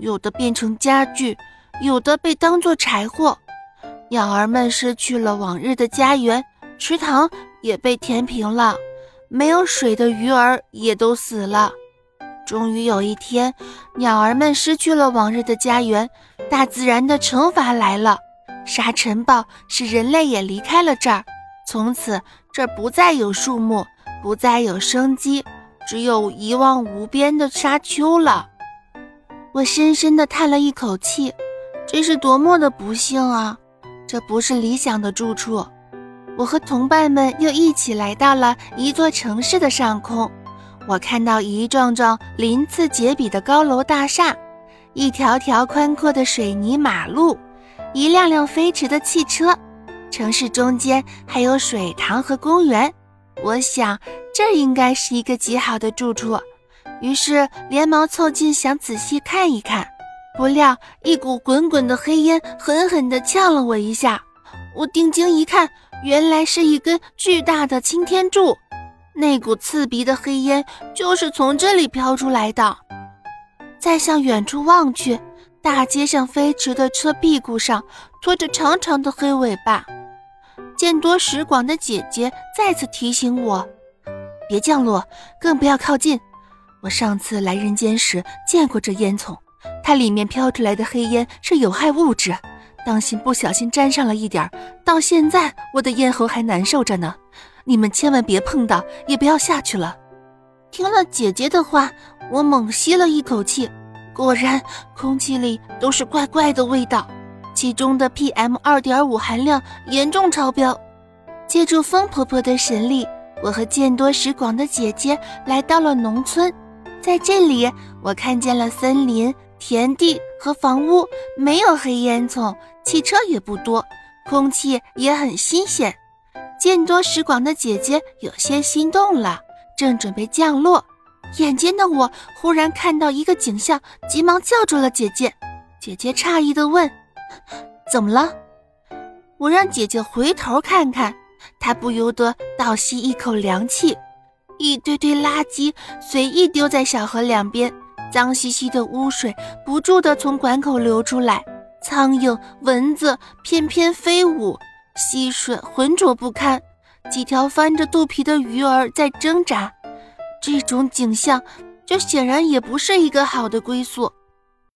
有的变成家具，有的被当作柴火。鸟儿们失去了往日的家园，池塘也被填平了，没有水的鱼儿也都死了。终于有一天，鸟儿们失去了往日的家园，大自然的惩罚来了。沙尘暴使人类也离开了这儿，从此这儿不再有树木，不再有生机，只有一望无边的沙丘了。我深深地叹了一口气，这是多么的不幸啊！这不是理想的住处。我和同伴们又一起来到了一座城市的上空。我看到一幢幢鳞次栉比的高楼大厦，一条条宽阔的水泥马路，一辆辆飞驰的汽车。城市中间还有水塘和公园。我想，这应该是一个极好的住处。于是连忙凑近，想仔细看一看。不料，一股滚滚的黑烟狠狠地呛了我一下。我定睛一看，原来是一根巨大的擎天柱。那股刺鼻的黑烟就是从这里飘出来的。再向远处望去，大街上飞驰的车屁股上拖着长长的黑尾巴。见多识广的姐姐再次提醒我：别降落，更不要靠近。我上次来人间时见过这烟囱。它里面飘出来的黑烟是有害物质，当心不小心沾上了一点儿。到现在我的咽喉还难受着呢，你们千万别碰到，也不要下去了。听了姐姐的话，我猛吸了一口气，果然空气里都是怪怪的味道，其中的 PM 二点五含量严重超标。借助风婆婆的神力，我和见多识广的姐姐来到了农村，在这里我看见了森林。田地和房屋没有黑烟囱，汽车也不多，空气也很新鲜。见多识广的姐姐有些心动了，正准备降落，眼尖的我忽然看到一个景象，急忙叫住了姐姐。姐姐诧异地问：“怎么了？”我让姐姐回头看看，她不由得倒吸一口凉气。一堆堆垃圾随意丢在小河两边。脏兮兮的污水不住地从管口流出来，苍蝇、蚊子翩翩飞舞，溪水浑浊不堪，几条翻着肚皮的鱼儿在挣扎。这种景象，就显然也不是一个好的归宿。